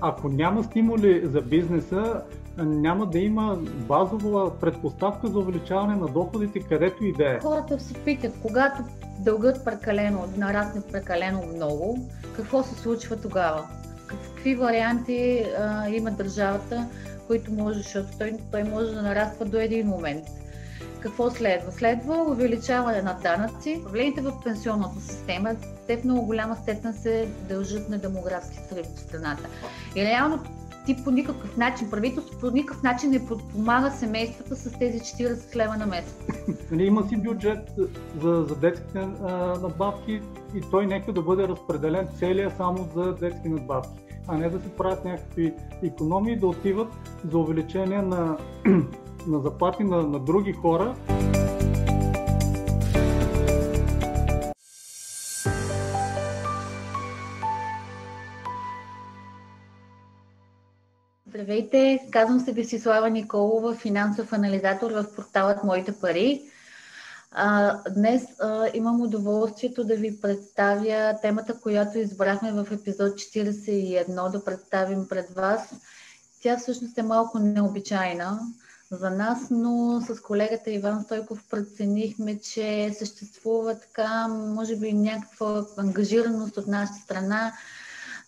ако няма стимули за бизнеса, няма да има базова предпоставка за увеличаване на доходите, където и да е. Хората се питат, когато дългът прекалено, нарасне прекалено много, какво се случва тогава? Какви варианти а, има държавата, които може, защото той, той може да нараства до един момент. Какво следва? Следва увеличаване на данъци. Проблемите в пенсионната система, те в много голяма степен се дължат на демографски срив в страната. И реално ти по никакъв начин, правителството по никакъв начин не подпомага семействата с тези 40 лева на месец. Има си бюджет за, за детските надбавки и той нека да бъде разпределен целия само за детски надбавки, а не да се правят някакви економии, да отиват за увеличение на, на заплати на, на други хора. Здравейте, казвам се Десислава Николова, финансов анализатор в порталът Моите пари. Днес имам удоволствието да ви представя темата, която избрахме в епизод 41 да представим пред вас. Тя всъщност е малко необичайна за нас, но с колегата Иван Стойков преценихме, че съществува така, може би някаква ангажираност от наша страна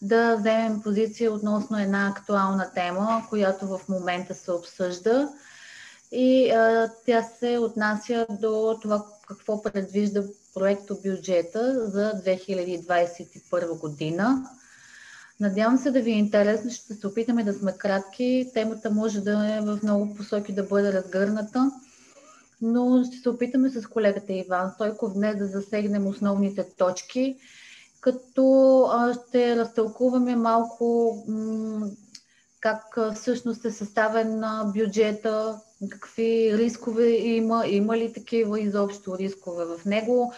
да вземем позиция относно една актуална тема, която в момента се обсъжда. И а, тя се отнася до това какво предвижда проекто бюджета за 2021 година. Надявам се да ви е интересно, ще се опитаме да сме кратки. Темата може да е в много посоки да бъде разгърната, но ще се опитаме с колегата Иван Стойков днес да засегнем основните точки като ще разтълкуваме малко как всъщност е съставен бюджета, какви рискове има, има ли такива изобщо рискове в него,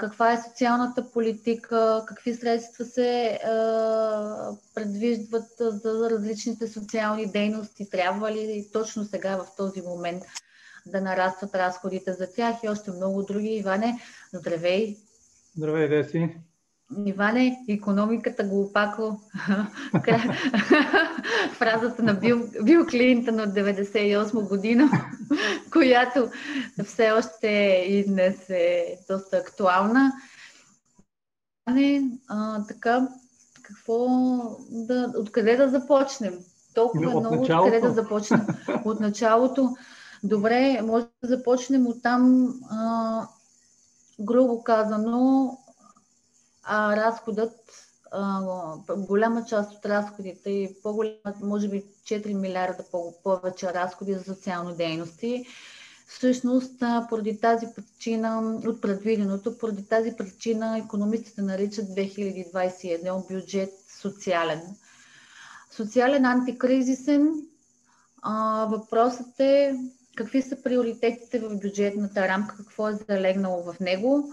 каква е социалната политика, какви средства се предвиждат за различните социални дейности, трябва ли точно сега в този момент да нарастват разходите за тях и още много други. Иване, здравей! Здравей, Деси! Иване, економиката го опако. Фразата на Бил, Бил Клинтън от 98 година, която все още и днес е доста актуална. Не, а, така, какво да, откъде да започнем? Толкова от много, началото. откъде да започнем? От началото. Добре, може да започнем от там, а, грубо казано, а разходът, голяма част от разходите и по-голяма, може би 4 милиарда повече разходи за социални дейности, всъщност поради тази причина, от предвиденото, поради тази причина економистите наричат 2021 бюджет социален. Социален антикризисен. Въпросът е какви са приоритетите в бюджетната рамка, какво е залегнало в него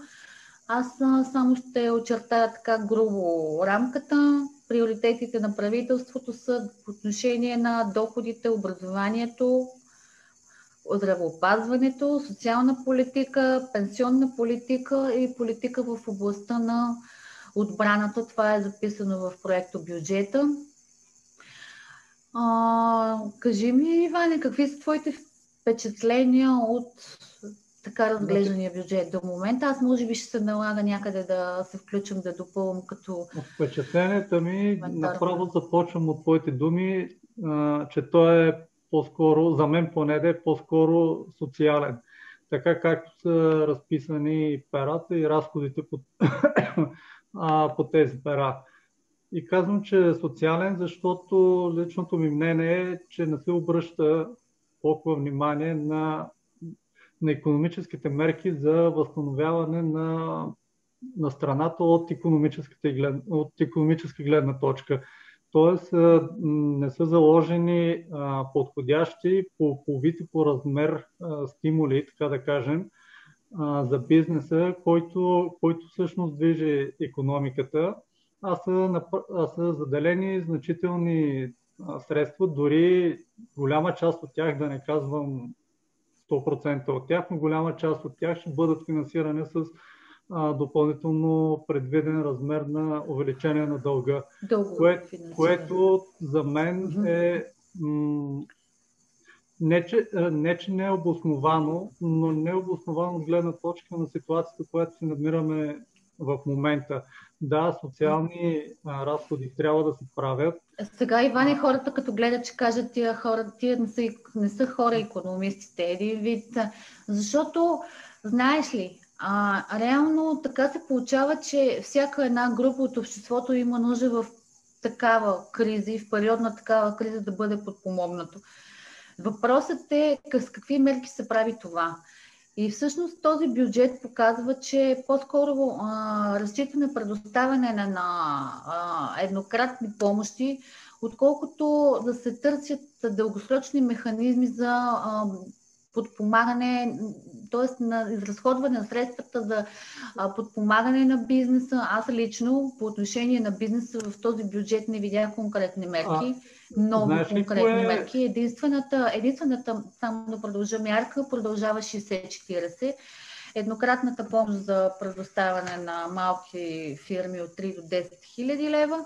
аз само ще очертая така грубо рамката. Приоритетите на правителството са по отношение на доходите, образованието, здравеопазването, социална политика, пенсионна политика и политика в областта на отбраната. Това е записано в проекто бюджета. А, кажи ми, Иване, какви са твоите впечатления от така разглеждания бюджет до момента. Аз може би ще се налага някъде да се включвам, да допълвам като... Впечатлението ми, направо започвам от твоите думи, че той е по-скоро, за мен поне да е по-скоро социален. Така както са разписани перата и разходите по, по тези пера. И казвам, че е социален, защото личното ми мнение е, че не се обръща толкова внимание на на економическите мерки за възстановяване на, на страната от, от економическа гледна точка. Тоест не са заложени подходящи по, по вид и по размер стимули, така да кажем, за бизнеса, който, който всъщност движи економиката, а са, а са заделени значителни средства, дори голяма част от тях, да не казвам 100% от тях, но голяма част от тях ще бъдат финансирани с а, допълнително предвиден размер на увеличение на дълга, Дълго кое, което за мен е м- не че, не, че не е обосновано, но не е обосновано от гледна точка на ситуацията, която се намираме в момента. Да, социални разходи трябва да се правят. Сега, Иване, хората като гледат, че кажат тия хора, тия не са, не са хора економистите, един вид. Защото, знаеш ли, а, реално така се получава, че всяка една група от обществото има нужда в такава криза и в период на такава криза да бъде подпомогнато. Въпросът е с какви мерки се прави това. И всъщност този бюджет показва, че по-скоро а, разчита на предоставяне на, а, еднократни помощи, отколкото да се търсят дългосрочни механизми за а, подпомагане, т.е. на изразходване на средствата за подпомагане на бизнеса. Аз лично по отношение на бизнеса в този бюджет не видях конкретни мерки. Много Знаеш конкретни кое... мерки. Единствената, единствената, само да продължа мярка, продължава 60-40. Еднократната помощ за предоставяне на малки фирми от 3 до 10 хиляди лева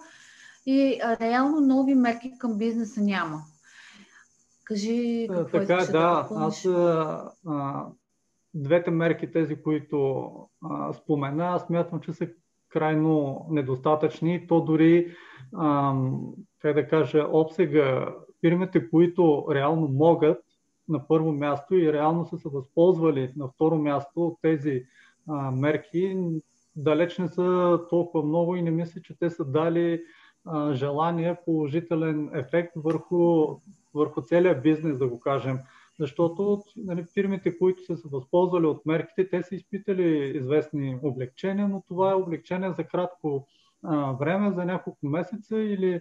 и реално нови мерки към бизнеса няма. Кажи какво така, да, да аз а, двете мерки, тези, които а, спомена, аз смятам, че са крайно недостатъчни. То дори как да кажа, обсега фирмите, които реално могат на първо място и реално са се възползвали на второ място от тези а, мерки, далеч не са толкова много и не мисля, че те са дали а, желание, положителен ефект върху, върху целия бизнес, да го кажем. Защото нали, фирмите, които са се възползвали от мерките, те са изпитали известни облегчения, но това е облегчение за кратко а, време, за няколко месеца или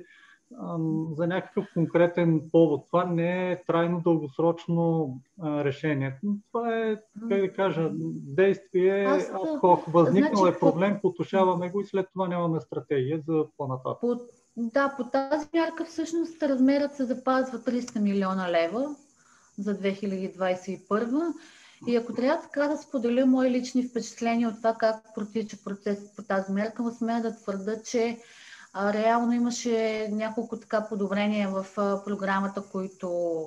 за някакъв конкретен повод. Това не е трайно дългосрочно решение. Това е, как да кажа, действие адхок. Възникнал значи, е проблем, потушаваме го и след това нямаме стратегия за по-нататък. По, да, по тази мярка всъщност размерът се запазва 300 милиона лева за 2021. И ако трябва така да споделя мои лични впечатления от това как протича процесът по тази мерка, смея да твърда, че а, реално имаше няколко така подобрения в а, програмата, които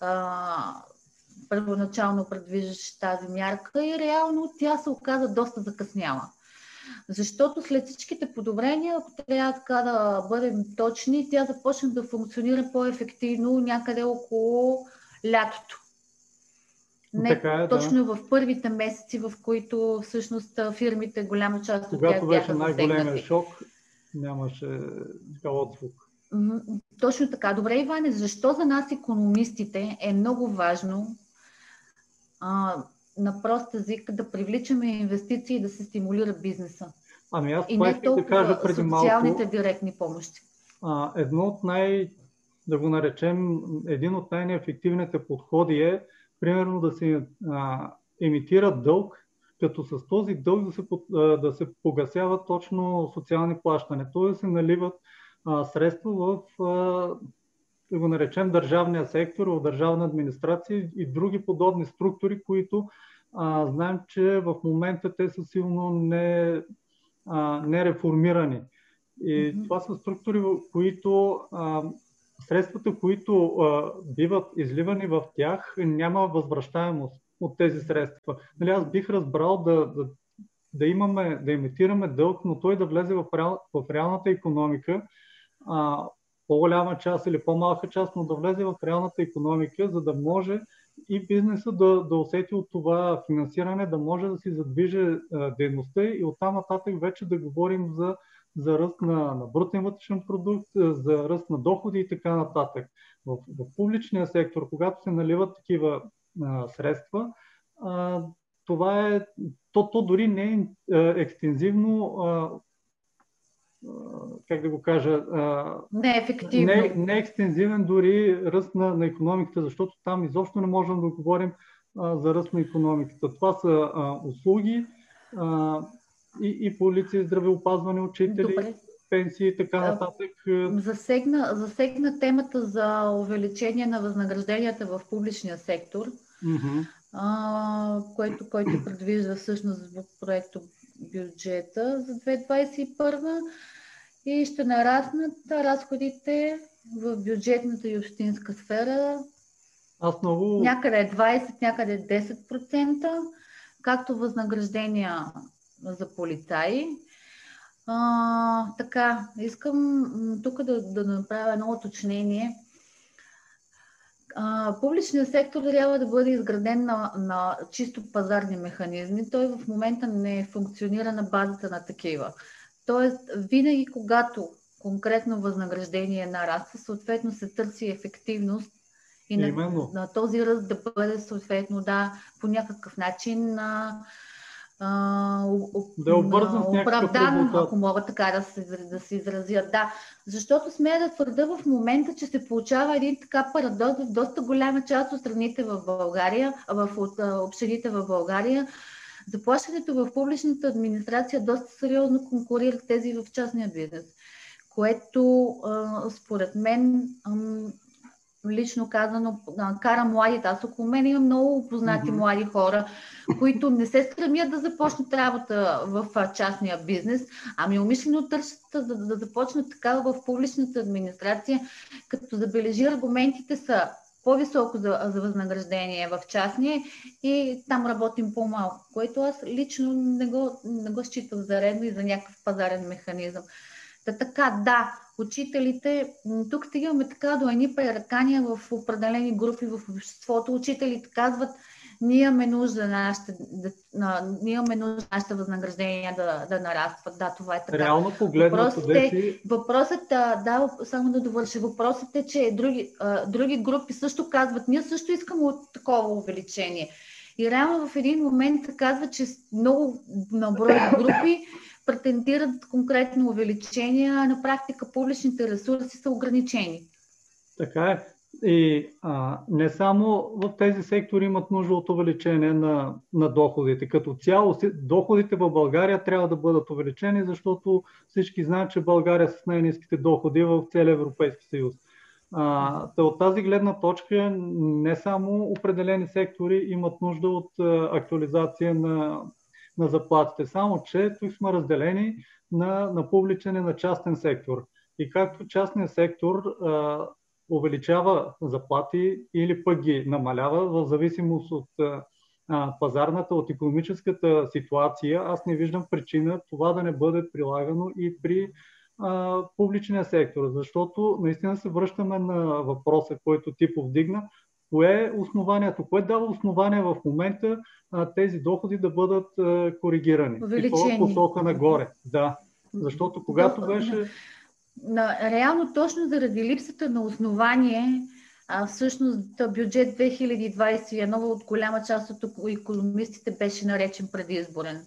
а, първоначално предвиждаше тази мярка и реално тя се оказа доста закъсняла. Защото след всичките подобрения, ако трябва така да бъдем точни, тя започна да функционира по-ефективно някъде около лятото. Не така е, точно да. в първите месеци, в които всъщност фирмите, голяма част от Когато тях бяха беше най-големия шок, нямаше така отзвук. Точно така. Добре, Иване, защо за нас економистите е много важно а, на прост език да привличаме инвестиции и да се стимулира бизнеса? Ами аз и не толкова да кажа преди социалните малко, директни помощи. А, едно от най, да го наречем, един от най-неефективните подходи е, примерно да се а, емитира дълг като с този дълг да се, да се погасяват точно социални плащания, т.е. се наливат а, средства в, а, да го наречем, държавния сектор, в държавна администрация и други подобни структури, които а, знаем, че в момента те са силно не, а, нереформирани. И mm-hmm. това са структури, които а, средствата, които а, биват изливани в тях, няма възвръщаемост от тези средства. Нали, аз бих разбрал да, да, да имаме, да имитираме дълг, но той да влезе в, реал, в реалната економика, а, по-голяма част или по-малка част, но да влезе в реалната економика, за да може и бизнеса да, да усети от това финансиране, да може да си задвижи дейността и оттам нататък вече да говорим за, за ръст на, на брутен вътрешен продукт, за ръст на доходи и така нататък. В, в публичния сектор, когато се наливат такива а, средства, а, това е, то, то дори не е екстензивно, а, как да го кажа, не е ефективно. Не, не е екстензивен дори ръст на, на економиката, защото там изобщо не можем да говорим а, за ръст на економиката. Това са а, услуги а, и, и полиция, здравеопазване, учители. Добре пенсии и така нататък. Засегна, засегна темата за увеличение на възнагражденията в публичния сектор, mm-hmm. а, което, който предвижда всъщност в проекто бюджета за 2021 и ще нараснат разходите в бюджетната и общинска сфера. Аз много... Някъде 20, някъде 10%, както възнаграждения за полицаи. А, така, искам тук да, да направя едно уточнение. Публичният сектор трябва да бъде изграден на, на чисто пазарни механизми. Той в момента не функционира на базата на такива. Тоест, винаги когато конкретно възнаграждение нараства, съответно се търси ефективност и на, на този ръст да бъде съответно да по някакъв начин да е обвързан с оправдан, ако мога така да се, да се изразя. Да, защото смея да твърда в момента, че се получава един така парадокс в доста голяма част от страните в България, в от, общините в България. Заплащането в публичната администрация доста сериозно конкурира тези в частния бизнес, което според мен лично казано, кара младите. Аз около мен имам много познати mm-hmm. млади хора, които не се стремят да започнат работа в частния бизнес, ами умишлено търсят да, да започнат така в публичната администрация, като забележи аргументите са по-високо за, за възнаграждение в частния и там работим по-малко, което аз лично не го, не го считам за редно и за някакъв пазарен механизъм. Та така, да, учителите, тук стигаме така до едни преръкания в определени групи в обществото. Учителите казват, ние имаме нужда на нашите, да, ние имаме нужда нашите възнаграждения да, да нарастват. Да, това е така. Реално погледнато въпросът е, въпросът, да, само да довърша, въпросът е, че други, други групи също казват, ние също искаме от такова увеличение. И реално в един момент казва, че много на брой групи претендират конкретно увеличения, а на практика публичните ресурси са ограничени. Така е. И а, не само в тези сектори имат нужда от увеличение на, на доходите. Като цяло, доходите в България трябва да бъдат увеличени, защото всички знаят, че България е с най-низките доходи в целия Европейски съюз. А, от тази гледна точка не само определени сектори имат нужда от актуализация на на заплатите. Само, че тук сме разделени на, на публичен и на частен сектор. И както частният сектор а, увеличава заплати или пък ги намалява в зависимост от а, пазарната, от економическата ситуация, аз не виждам причина това да не бъде прилагано и при а, публичния сектор, защото наистина се връщаме на въпроса, който ти повдигна, Кое е основанието? Кое дава основание в момента а, тези доходи да бъдат а, коригирани? Увеличени. И посока нагоре. Да. Защото когато беше... Реално точно заради липсата на основание, а, всъщност бюджет 2021 от голяма част от економистите беше наречен предизборен.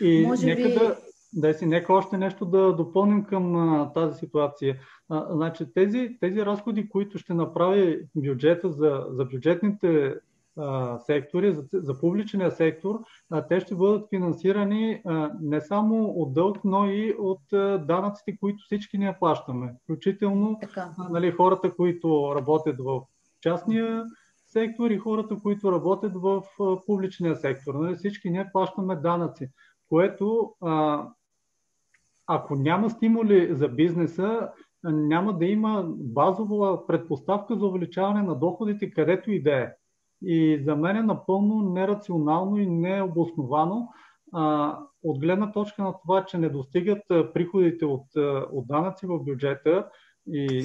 И Може нека би... да, да си, нека още нещо да допълним към а, тази ситуация. А, значи, тези, тези разходи, които ще направи бюджета за, за бюджетните а, сектори, за, за публичния сектор, а, те ще бъдат финансирани а, не само от дълг, но и от а, данъците, които всички ние плащаме. Включително а, нали, хората, които работят в частния сектор и хората, които работят в а, публичния сектор. Нали, всички ние плащаме данъци, което а, ако няма стимули за бизнеса, няма да има базова предпоставка за увеличаване на доходите където и да е. И за мен е напълно нерационално и необосновано а, от гледна точка на това, че не достигат приходите от, от данъци в бюджета и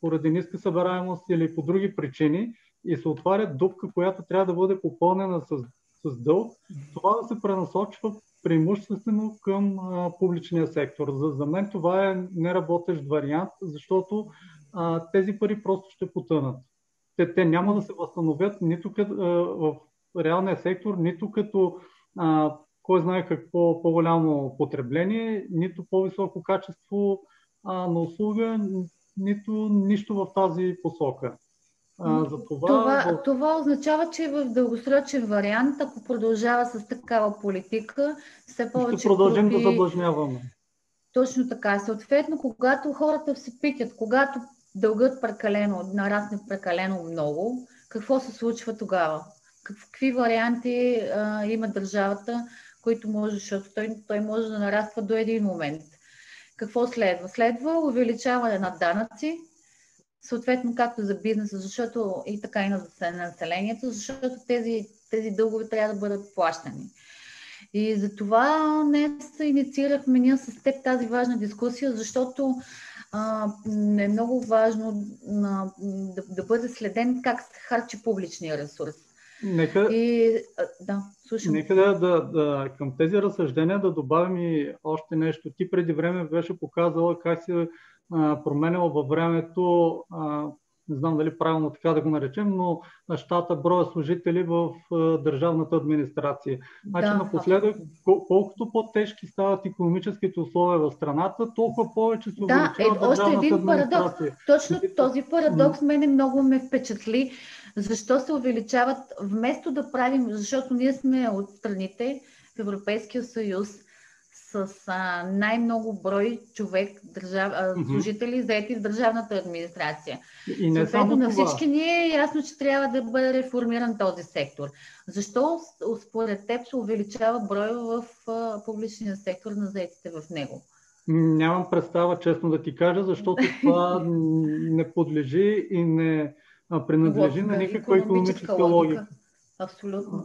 поради ниска събираемост или по други причини и се отваря дупка, която трябва да бъде попълнена с, с дълг, това да се пренасочва преимуществено към а, публичния сектор. За, за мен това е неработещ вариант, защото а, тези пари просто ще потънат. Те, те няма да се възстановят нито като, а, в реалния сектор, нито като а, кой знае какво по-голямо потребление, нито по-високо качество а, на услуга, нито нищо в тази посока. А, за това, това, това означава, че в дългосрочен вариант, ако продължава с такава политика, все повече. Ще продължим групи... да задлъжняваме. Точно така. Съответно, когато хората се питат, когато дългът прекалено, нарасне прекалено много, какво се случва тогава? Какви варианти а, има държавата, които може, защото той, той може да нараства до един момент. Какво следва? Следва увеличаване на данъци, съответно както за бизнеса, защото и така и на населението, защото тези, тези дългове трябва да бъдат плащани. И затова днес инициирахме ние с теб тази важна дискусия, защото а, е много важно а, да, да бъде следен как се харчи публичния ресурс. Нека, и, да, слушам. нека да, да, да, към тези разсъждения да добавим и още нещо. Ти преди време беше показала как се променяла във времето не знам дали правилно така да го наречем, но щата броя служители в държавната администрация. Значи да, напоследък, колкото по-тежки стават економическите условия в страната, толкова повече се увеличава да, е, още един парадокс. Точно този парадокс мене много ме впечатли. Защо се увеличават, вместо да правим, защото ние сме от страните в Европейския съюз, с а, най-много брой човек, държав, а, служители, заети в държавната администрация. И не само на всички ние е ясно, че трябва да бъде реформиран този сектор. Защо според теб се увеличава броя в а, публичния сектор на заетите в него? Нямам представа, честно да ти кажа, защото това не подлежи и не принадлежи на никаква економическа логика. логика. Абсолютно.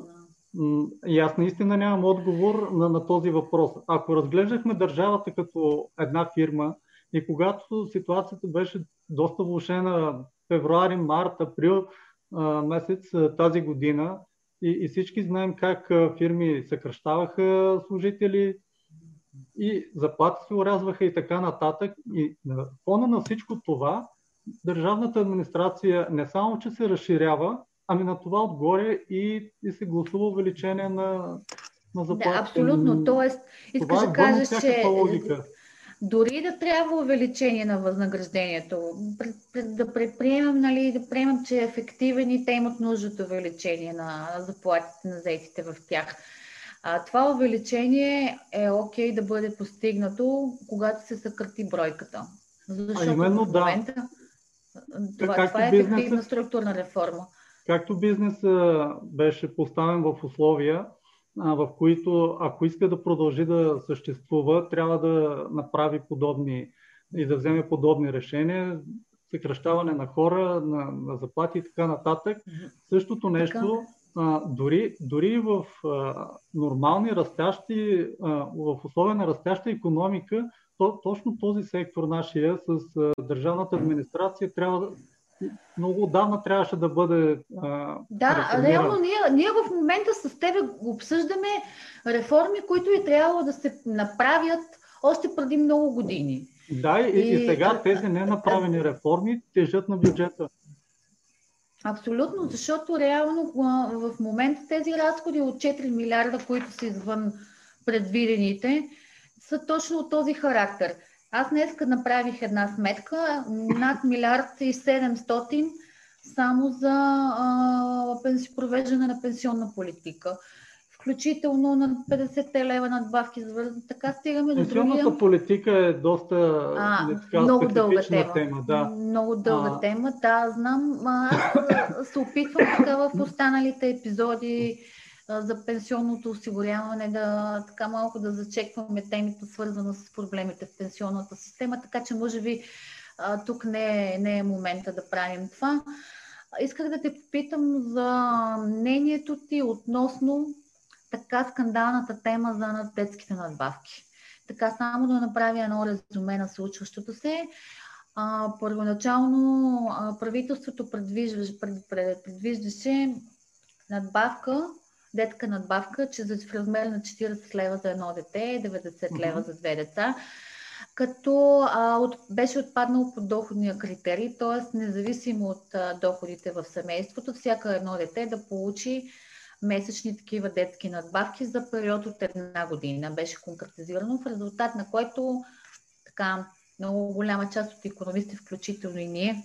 И аз наистина нямам отговор на, на този въпрос. Ако разглеждахме държавата като една фирма и когато ситуацията беше доста влушена февруари, март, април а, месец тази година и, и всички знаем как фирми съкръщаваха служители и заплати се урязваха и така нататък. И на фона на всичко това държавната администрация не само, че се разширява, Ами на това отгоре и, и се гласува увеличение на, на заплатите. Да, абсолютно. Тоест, искаш е да кажеш, че логика. дори да трябва увеличение на възнаграждението, да предприемам, нали, да приемам, че е ефективен и те имат нужда от увеличение на заплатите на заетите в тях. А, това увеличение е окей okay да бъде постигнато, когато се съкрати бройката. Защото а именно, в момента да. това, това е ефективна бизнеса... структурна реформа както бизнес беше поставен в условия, в които ако иска да продължи да съществува, трябва да направи подобни и да вземе подобни решения, съкръщаване на хора, на, на заплати и така нататък. Същото нещо, а, дори, дори в а, нормални растящи, а, в условия на растяща економика, то, точно този сектор нашия с а, държавната администрация трябва да много отдавна трябваше да бъде. А, да, реално ние, ние в момента с тебе обсъждаме реформи, които е трябвало да се направят още преди много години. Да, и, и, и сега тези ненаправени реформи тежат на бюджета. Абсолютно, защото реално в момента тези разходи от 4 милиарда, които са извън предвидените, са точно от този характер. Аз днес направих една сметка, над милиард и 700 само за а, провеждане на пенсионна политика. Включително на 50 лева надбавки за. Така стигаме до другия. Пенсионната политика е доста а, не, така, много дълга тема. тема да. Много дълга а... тема, да, знам. Аз се опитвам така в останалите епизоди за пенсионното осигуряване, да така малко да зачекваме темите, свързана с проблемите в пенсионната система, така че може би тук не е, не е момента да правим това. Исках да те попитам за мнението ти относно така скандалната тема за детските надбавки. Така само да направя едно резюме на случващото се. А, първоначално а, правителството предвиждаше, пред, пред, предвиждаше надбавка детска надбавка, че в размер на 40 лева за едно дете, 90 лева за две деца, като а, от, беше отпаднал под доходния критерий, т.е. независимо от а, доходите в семейството, всяка едно дете да получи месечни такива детски надбавки за период от една година. Беше конкретизирано, в резултат на което така много голяма част от економисти, включително и ние,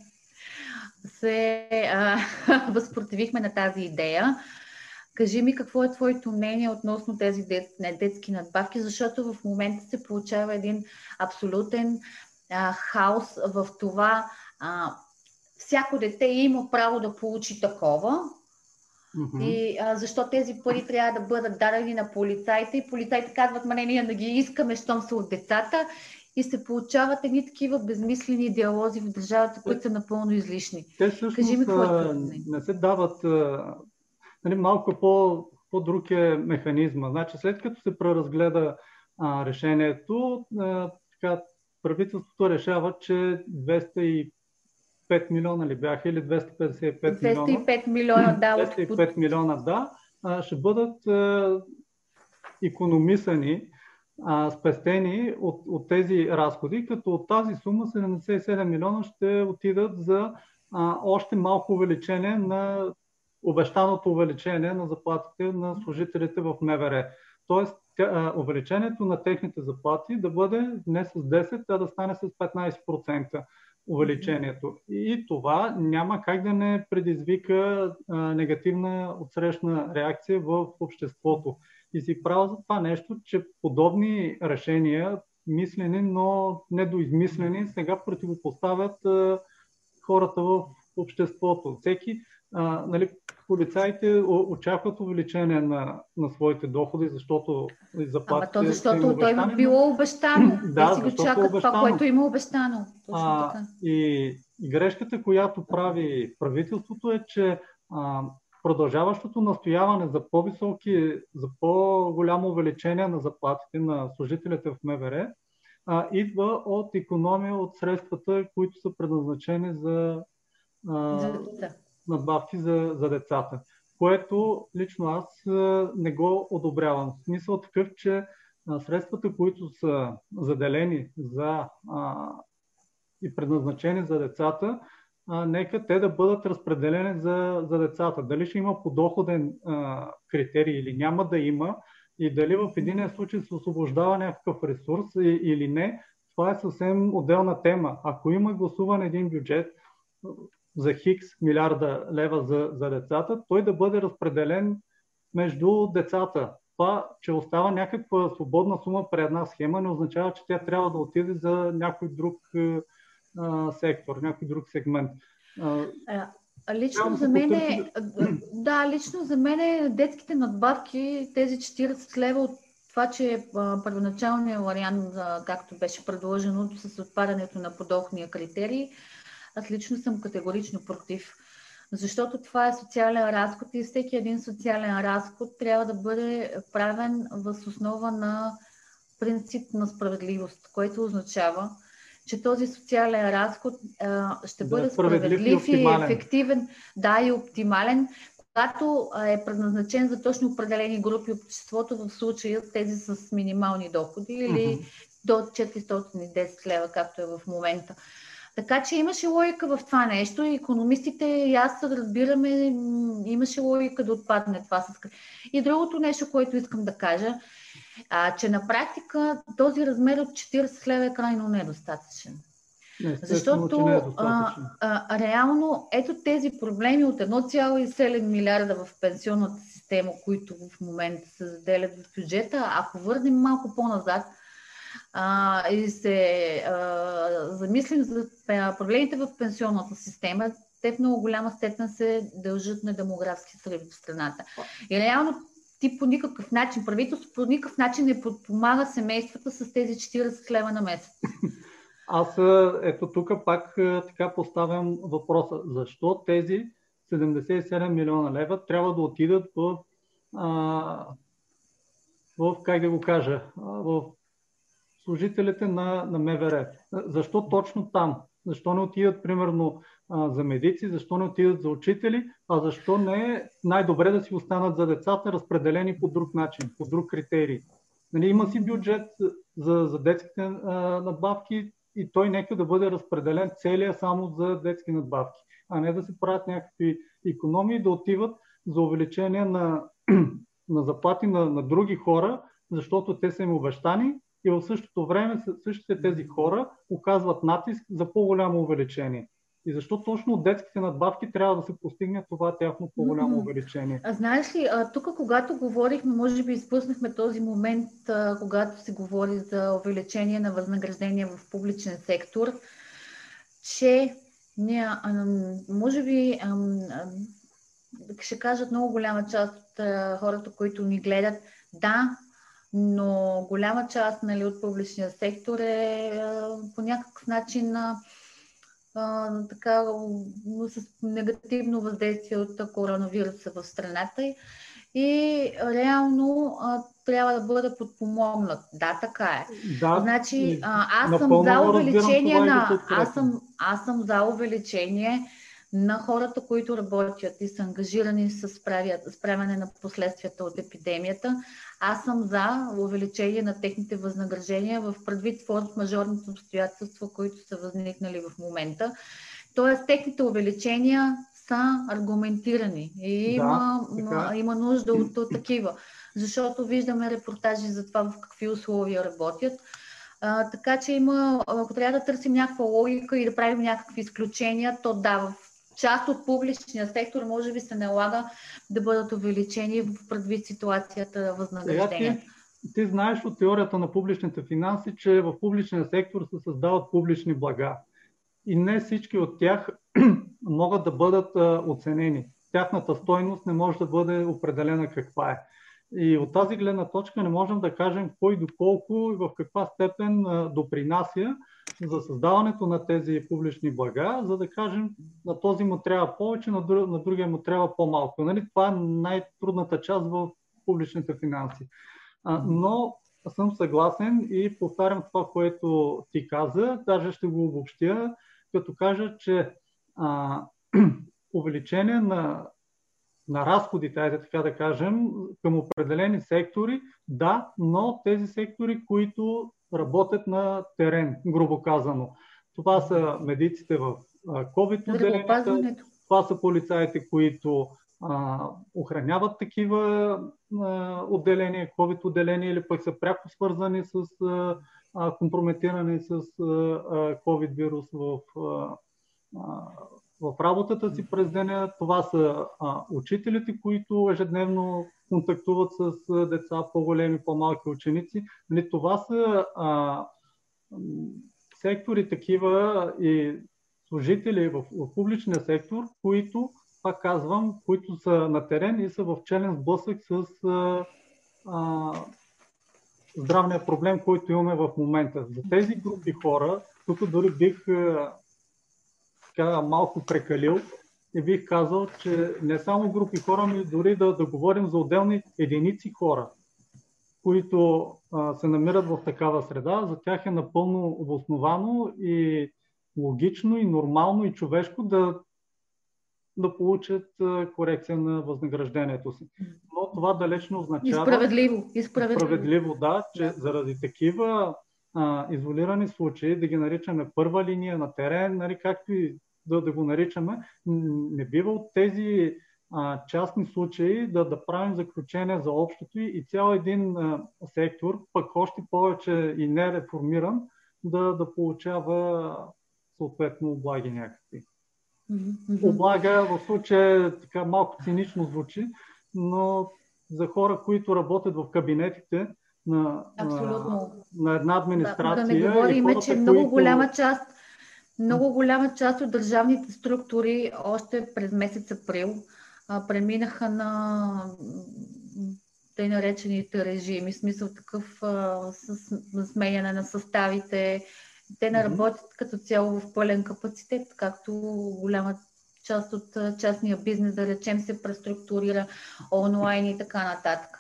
се а, възпротивихме на тази идея. Кажи ми какво е твоето мнение относно тези дет, не, детски надбавки, защото в момента се получава един абсолютен а, хаос в това. А, всяко дете има право да получи такова, Mm-hmm. И а, защо тези пари трябва да бъдат дадени на полицайите и полицайите казват, ма не, ние да ги искаме, щом са от децата и се получават едни такива безмислени диалози в държавата, които са напълно излишни. Те всъщност Кажи ми, какво е не се дават нали, малко по, по-друг е механизма. Значи след като се преразгледа а, решението, а, така, правителството решава, че 205 милиона ли бяха или 255 милиона? 205 милиона, да. 205 милиона, да, а, ще бъдат а, економисани а, спестени от, от тези разходи, като от тази сума 77 милиона ще отидат за а, още малко увеличение на обещаното увеличение на заплатите на служителите в МВР. Тоест, увеличението на техните заплати да бъде не с 10, а да стане с 15% увеличението. И това няма как да не предизвика а, негативна отсрещна реакция в обществото. И си правя за това нещо, че подобни решения, мислени, но недоизмислени, сега противопоставят а, хората в обществото. Всеки, а, нали, полицаите очакват увеличение на, на своите доходи, защото заплатите... Ама то защото той има било обещано. да, Те си го чакат е това, което има обещано. Точно а, така. И, и грешката, която прави правителството е, че а, продължаващото настояване за по-високи, за по-голямо увеличение на заплатите на служителите в МВР а, идва от економия от средствата, които са предназначени за, а, за надбавки за, за децата. Което лично аз а, не го одобрявам. В смисъл такъв, че а, средствата, които са заделени за а, и предназначени за децата, а, нека те да бъдат разпределени за, за децата. Дали ще има подоходен а, критерий или няма да има и дали в един случай се освобождава някакъв ресурс и, или не, това е съвсем отделна тема. Ако има гласуван един бюджет за хикс милиарда лева за, за децата, той да бъде разпределен между децата. Това, че остава някаква свободна сума при една схема, не означава, че тя трябва да отиде за някой друг а, сектор, някой друг сегмент. А, лично за мен е, да, лично за мен е детските надбавки, тези 40 лева от това, че първоначалният вариант, както беше предложено с отпадането на подоходния критерий, аз лично съм категорично против. Защото това е социален разход и всеки един социален разход трябва да бъде правен въз основа на принцип на справедливост, което означава, че този социален разход а, ще да, бъде справедлив и, и ефективен, да, и оптимален, когато е предназначен за точно определени групи обществото, в случая тези с минимални доходи или mm-hmm. до 410 лева, както е в момента. Така че имаше логика в това нещо. Економистите и аз разбираме, имаше логика да отпадне това. С... И другото нещо, което искам да кажа, а, че на практика този размер от 40 лева е крайно недостатъчен. Не, Защото не е а, а, реално ето тези проблеми от 1,7 милиарда в пенсионната система, които в момента се заделят в бюджета, ако върнем малко по-назад а, и се а, замислим за проблемите в пенсионната система, те в много голяма степен се дължат на демографски срив в страната. И реално ти по никакъв начин, правителството по никакъв начин не подпомага семействата с тези 40 лева на месец. Аз ето тук пак така поставям въпроса. Защо тези 77 милиона лева трябва да отидат в, а, в как да го кажа, в служителите на, на МВР? Защо точно там? Защо не отидат, примерно, за медици, защо не отидат за учители, а защо не е най-добре да си останат за децата, разпределени по друг начин, по друг критерий. Нали, има си бюджет за, за детските а, надбавки и той нека да бъде разпределен целия само за детски надбавки, а не да се правят някакви економии, да отиват за увеличение на, на заплати на, на други хора, защото те са им обещани и в същото време същите тези хора оказват натиск за по-голямо увеличение. И защо точно от детските надбавки трябва да се постигне това тяхно по-голямо увеличение? А знаеш ли, тук когато говорихме, може би изпуснахме този момент, когато се говори за увеличение на възнаграждение в публичен сектор, че не, може би ще кажат много голяма част от а, хората, които ни гледат, да, но голяма част нали, от публичния сектор е по някакъв начин а, така, с негативно въздействие от коронавируса в страната и реално а, трябва да бъде подпомогнат. Да, така е. Да, значи, а, аз съм за увеличение на. Аз съм, аз съм за увеличение на хората, които работят и са ангажирани с справяне на последствията от епидемията. Аз съм за увеличение на техните възнаграждения в предвид форс-мажорните обстоятелства, които са възникнали в момента. Тоест, техните увеличения са аргументирани и има, да, има нужда от, от такива, защото виждаме репортажи за това в какви условия работят. А, така че има, ако трябва да търсим някаква логика и да правим някакви изключения, то да, в част от публичния сектор може би се налага да бъдат увеличени в предвид ситуацията възнаграждения. Ти, ти знаеш от теорията на публичните финанси, че в публичния сектор се създават публични блага. И не всички от тях могат да бъдат оценени. Тяхната стойност не може да бъде определена каква е. И от тази гледна точка не можем да кажем кой доколко и в каква степен допринася за създаването на тези публични блага, за да кажем на този му трябва повече, на, друг, на другия му трябва по-малко. Нали? Това е най-трудната част в публичните финанси. А, но съм съгласен и повтарям това, което ти каза, даже ще го обобщя, като кажа, че а, увеличение на, на разходите, айде така да кажем, към определени сектори, да, но тези сектори, които работят на терен, грубо казано. Това са медиците в COVID отделенията, това са полицаите, които а, охраняват такива а, отделения, COVID отделения или пък са пряко свързани с а, компрометиране с COVID вирус в, в работата си през деня. Това са а, учителите, които ежедневно контактуват с деца, по-големи, по-малки ученици. Нали, това са а, сектори такива и служители в, в публичния сектор, които, пак казвам, които са на терен и са в челен сблъсък с а, а, здравния проблем, който имаме в момента. За тези групи хора, тук дори бих така малко прекалил и бих казал, че не само групи хора, но и дори да, да говорим за отделни единици хора, които а, се намират в такава среда, за тях е напълно обосновано и логично и нормално и човешко да, да получат корекция на възнаграждението си. Но това далеч не означава... И справедливо. И справедливо. да, че заради такива а, изолирани случаи, да ги наричаме първа линия на терен, нали, както и да, да го наричаме, не бива от тези а, частни случаи да, да правим заключение за общото и, цял един а, сектор, пък още повече и не реформиран, да, да получава съответно облаги някакви. Облага в случая така малко цинично звучи, но за хора, които работят в кабинетите на, на, на една администрация. Да, да не говорим, хората, че много които... голяма част много голяма част от държавните структури още през месец април а, преминаха на тъй наречените режими, смисъл такъв а, с сменяне на съставите. Те не работят като цяло в пълен капацитет, както голяма част от частния бизнес, да речем, се преструктурира онлайн и така нататък.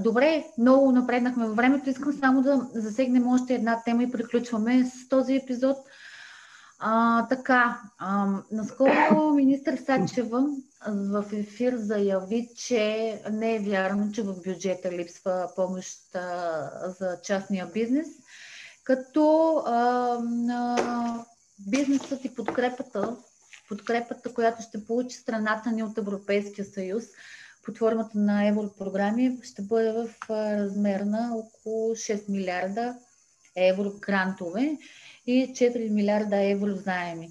Добре, много напреднахме във времето. Искам само да засегнем още една тема и приключваме с този епизод – а, така, а, наскоро министър Сачева в ефир заяви, че не е вярно, че в бюджета липсва помощ а, за частния бизнес, като а, а, бизнесът и подкрепата, подкрепата, която ще получи страната ни от Европейския съюз под формата на европрограми, ще бъде в размер на около 6 милиарда евро грантове и 4 милиарда евро заеми.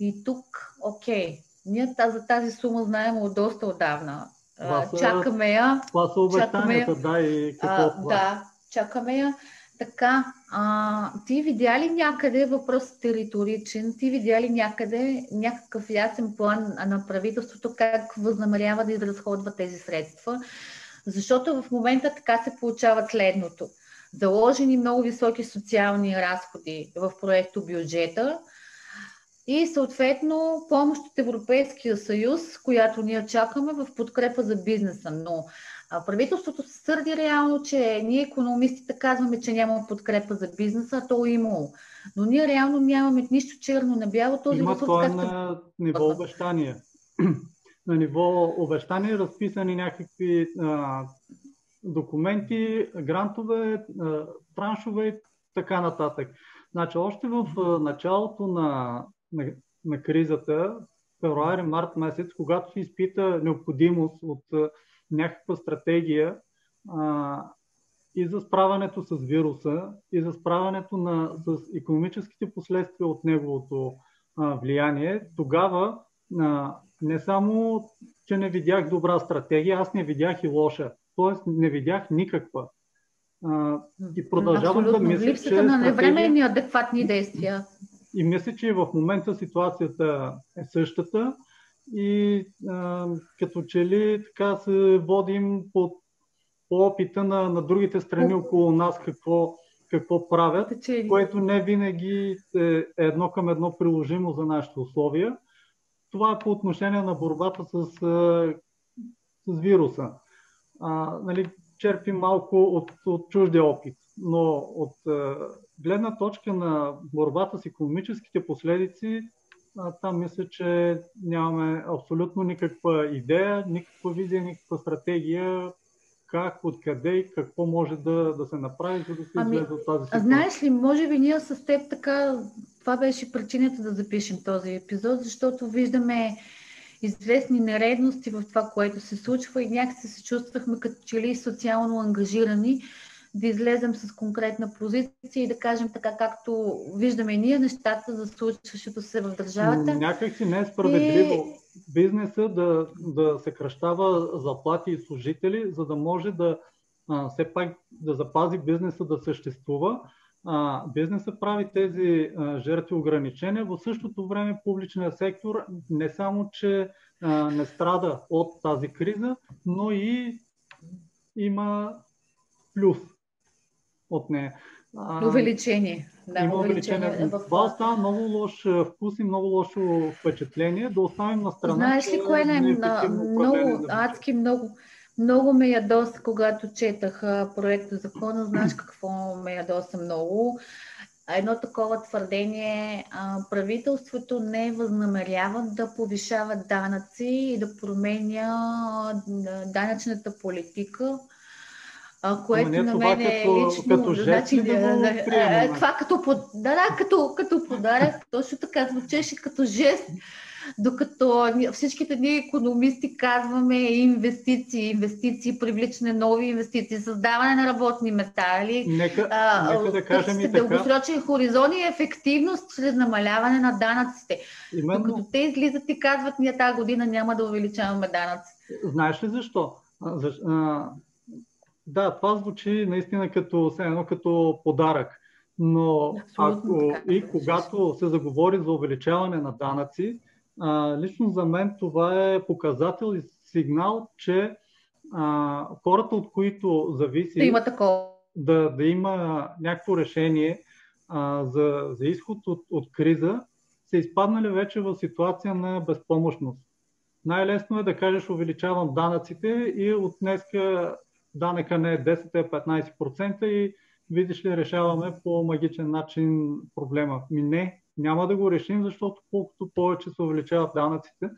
И тук, окей, ние за тази сума знаем от доста отдавна. Това са, чакаме я. Това са обещанията, да, и какво а, Да, чакаме я. Така, а, ти видя ли някъде, въпрос е риторичен, ти видя ли някъде някакъв ясен план на правителството как възнамерява да изразходва тези средства? Защото в момента така се получава следното. Заложени много високи социални разходи в проекто бюджета и съответно помощ от Европейския съюз, която ние чакаме в подкрепа за бизнеса. Но правителството се сърди реално, че ние економистите казваме, че няма подкрепа за бизнеса, а то е имало. Но ние реално нямаме нищо черно на бяло. Този Има това как... на ниво обещания. на ниво обещания разписани някакви а, документи, грантове, а, траншове и така нататък. Значи, още в началото на, на, на кризата, февруари-март месец, когато се изпита необходимост от някаква стратегия а, и за справянето с вируса, и за справянето на, с економическите последствия от неговото а, влияние, тогава а, не само, че не видях добра стратегия, аз не видях и лоша. Тоест не видях никаква. И продължавам Абсолютно. да мисля, Липсата че на невременни адекватни действия. И мисля, че в момента ситуацията е същата и а, като че ли така се водим по, по опита на, на другите страни около нас какво, какво правят, Течели. което не винаги е едно към едно приложимо за нашите условия. Това е по отношение на борбата с, с вируса. А, нали, черпим малко от, от чуждия опит, но от гледна точка на борбата с економическите последици, а, там мисля, че нямаме абсолютно никаква идея, никаква визия, никаква стратегия как, откъде и какво може да, да се направи, за да се ами, излезе от тази ситуация. Знаеш ли, може би ние с теб така, това беше причината да запишем този епизод, защото виждаме известни нередности в това, което се случва и някакси се чувствахме като че ли социално ангажирани да излезем с конкретна позиция и да кажем така, както виждаме ние нещата за случващото се в държавата. Някак си не е справедливо и... бизнеса да, да се кръщава заплати и служители, за да може да а, все пак да запази бизнеса да съществува. А, бизнеса прави тези а, жертви ограничения. В същото време публичният сектор не само, че а, не страда от тази криза, но и има плюс от нея. Увеличение. Да, има увеличение. увеличение. Това остава много лош вкус и много лошо впечатление. Да оставим на страна. Знаеш ли кое е много, адски много, много ме ядоса, когато четах проекта закона. Знаеш какво ме ядоса много? Едно такова твърдение, правителството не възнамерява да повишава данъци и да променя данъчната политика което не, на мен е като, лично... Като значи, да, да, това като, да, да, като, като подарък, точно така звучеше като жест, докато всичките ние економисти казваме инвестиции, инвестиции, привличане нови инвестиции, създаване на работни места, или нека, а, нека да кажем и така. дългосрочен хоризонт и ефективност чрез намаляване на данъците. Именно... Докато те излизат и казват, ние тази година няма да увеличаваме данъци. Знаеш ли защо? Да, това звучи наистина като, все едно като подарък. Но ако така, и когато се заговори за увеличаване на данъци, а, лично за мен това е показател и сигнал, че а, хората, от които зависи да има, такова. Да, да има някакво решение а, за, за изход от, от криза, са изпаднали вече в ситуация на безпомощност. Най-лесно е да кажеш увеличавам данъците и от днеска данъка не е 10, е 15% и видиш ли, решаваме по магичен начин проблема. Ми не, няма да го решим, защото колкото повече се увеличават данъците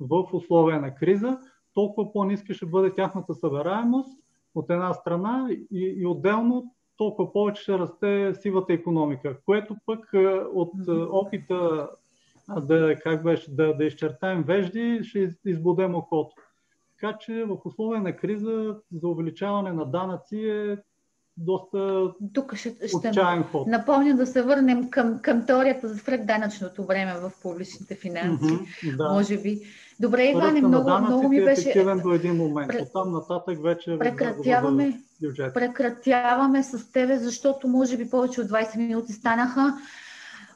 в условия на криза, толкова по-ниска ще бъде тяхната събираемост от една страна и, и отделно толкова повече ще расте сивата економика, което пък е, от е, опита да, как беше, да, да изчертаем вежди, ще избудем окото. Така че в условия на криза за увеличаване на данъци е доста Тук ще, ще ход. напомня да се върнем към, към теорията за свръхданъчното време в публичните финанси. Mm-hmm, да. Може би. Добре, Иване, много, много ми беше... Е до един момент. Пре... Оттам нататък вече... Прекратяваме, прекратяваме с тебе, защото може би повече от 20 минути станаха.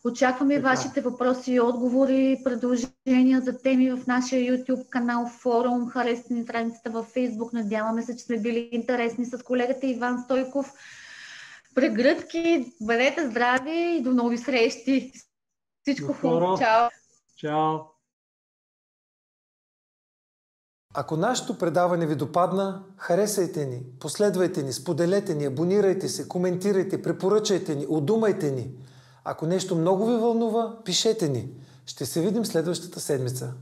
Очакваме така. вашите въпроси и отговори, предложения за теми в нашия YouTube канал, форум, харесате ни страницата във Facebook. Надяваме се, че сме били интересни с колегата Иван Стойков. Прегръдки, бъдете здрави и до нови срещи. Всичко хубаво. Чао! Чао! Ако нашето предаване ви допадна, харесайте ни, последвайте ни, споделете ни, абонирайте се, коментирайте, препоръчайте ни, удумайте ни – ако нещо много ви вълнува, пишете ни. Ще се видим следващата седмица.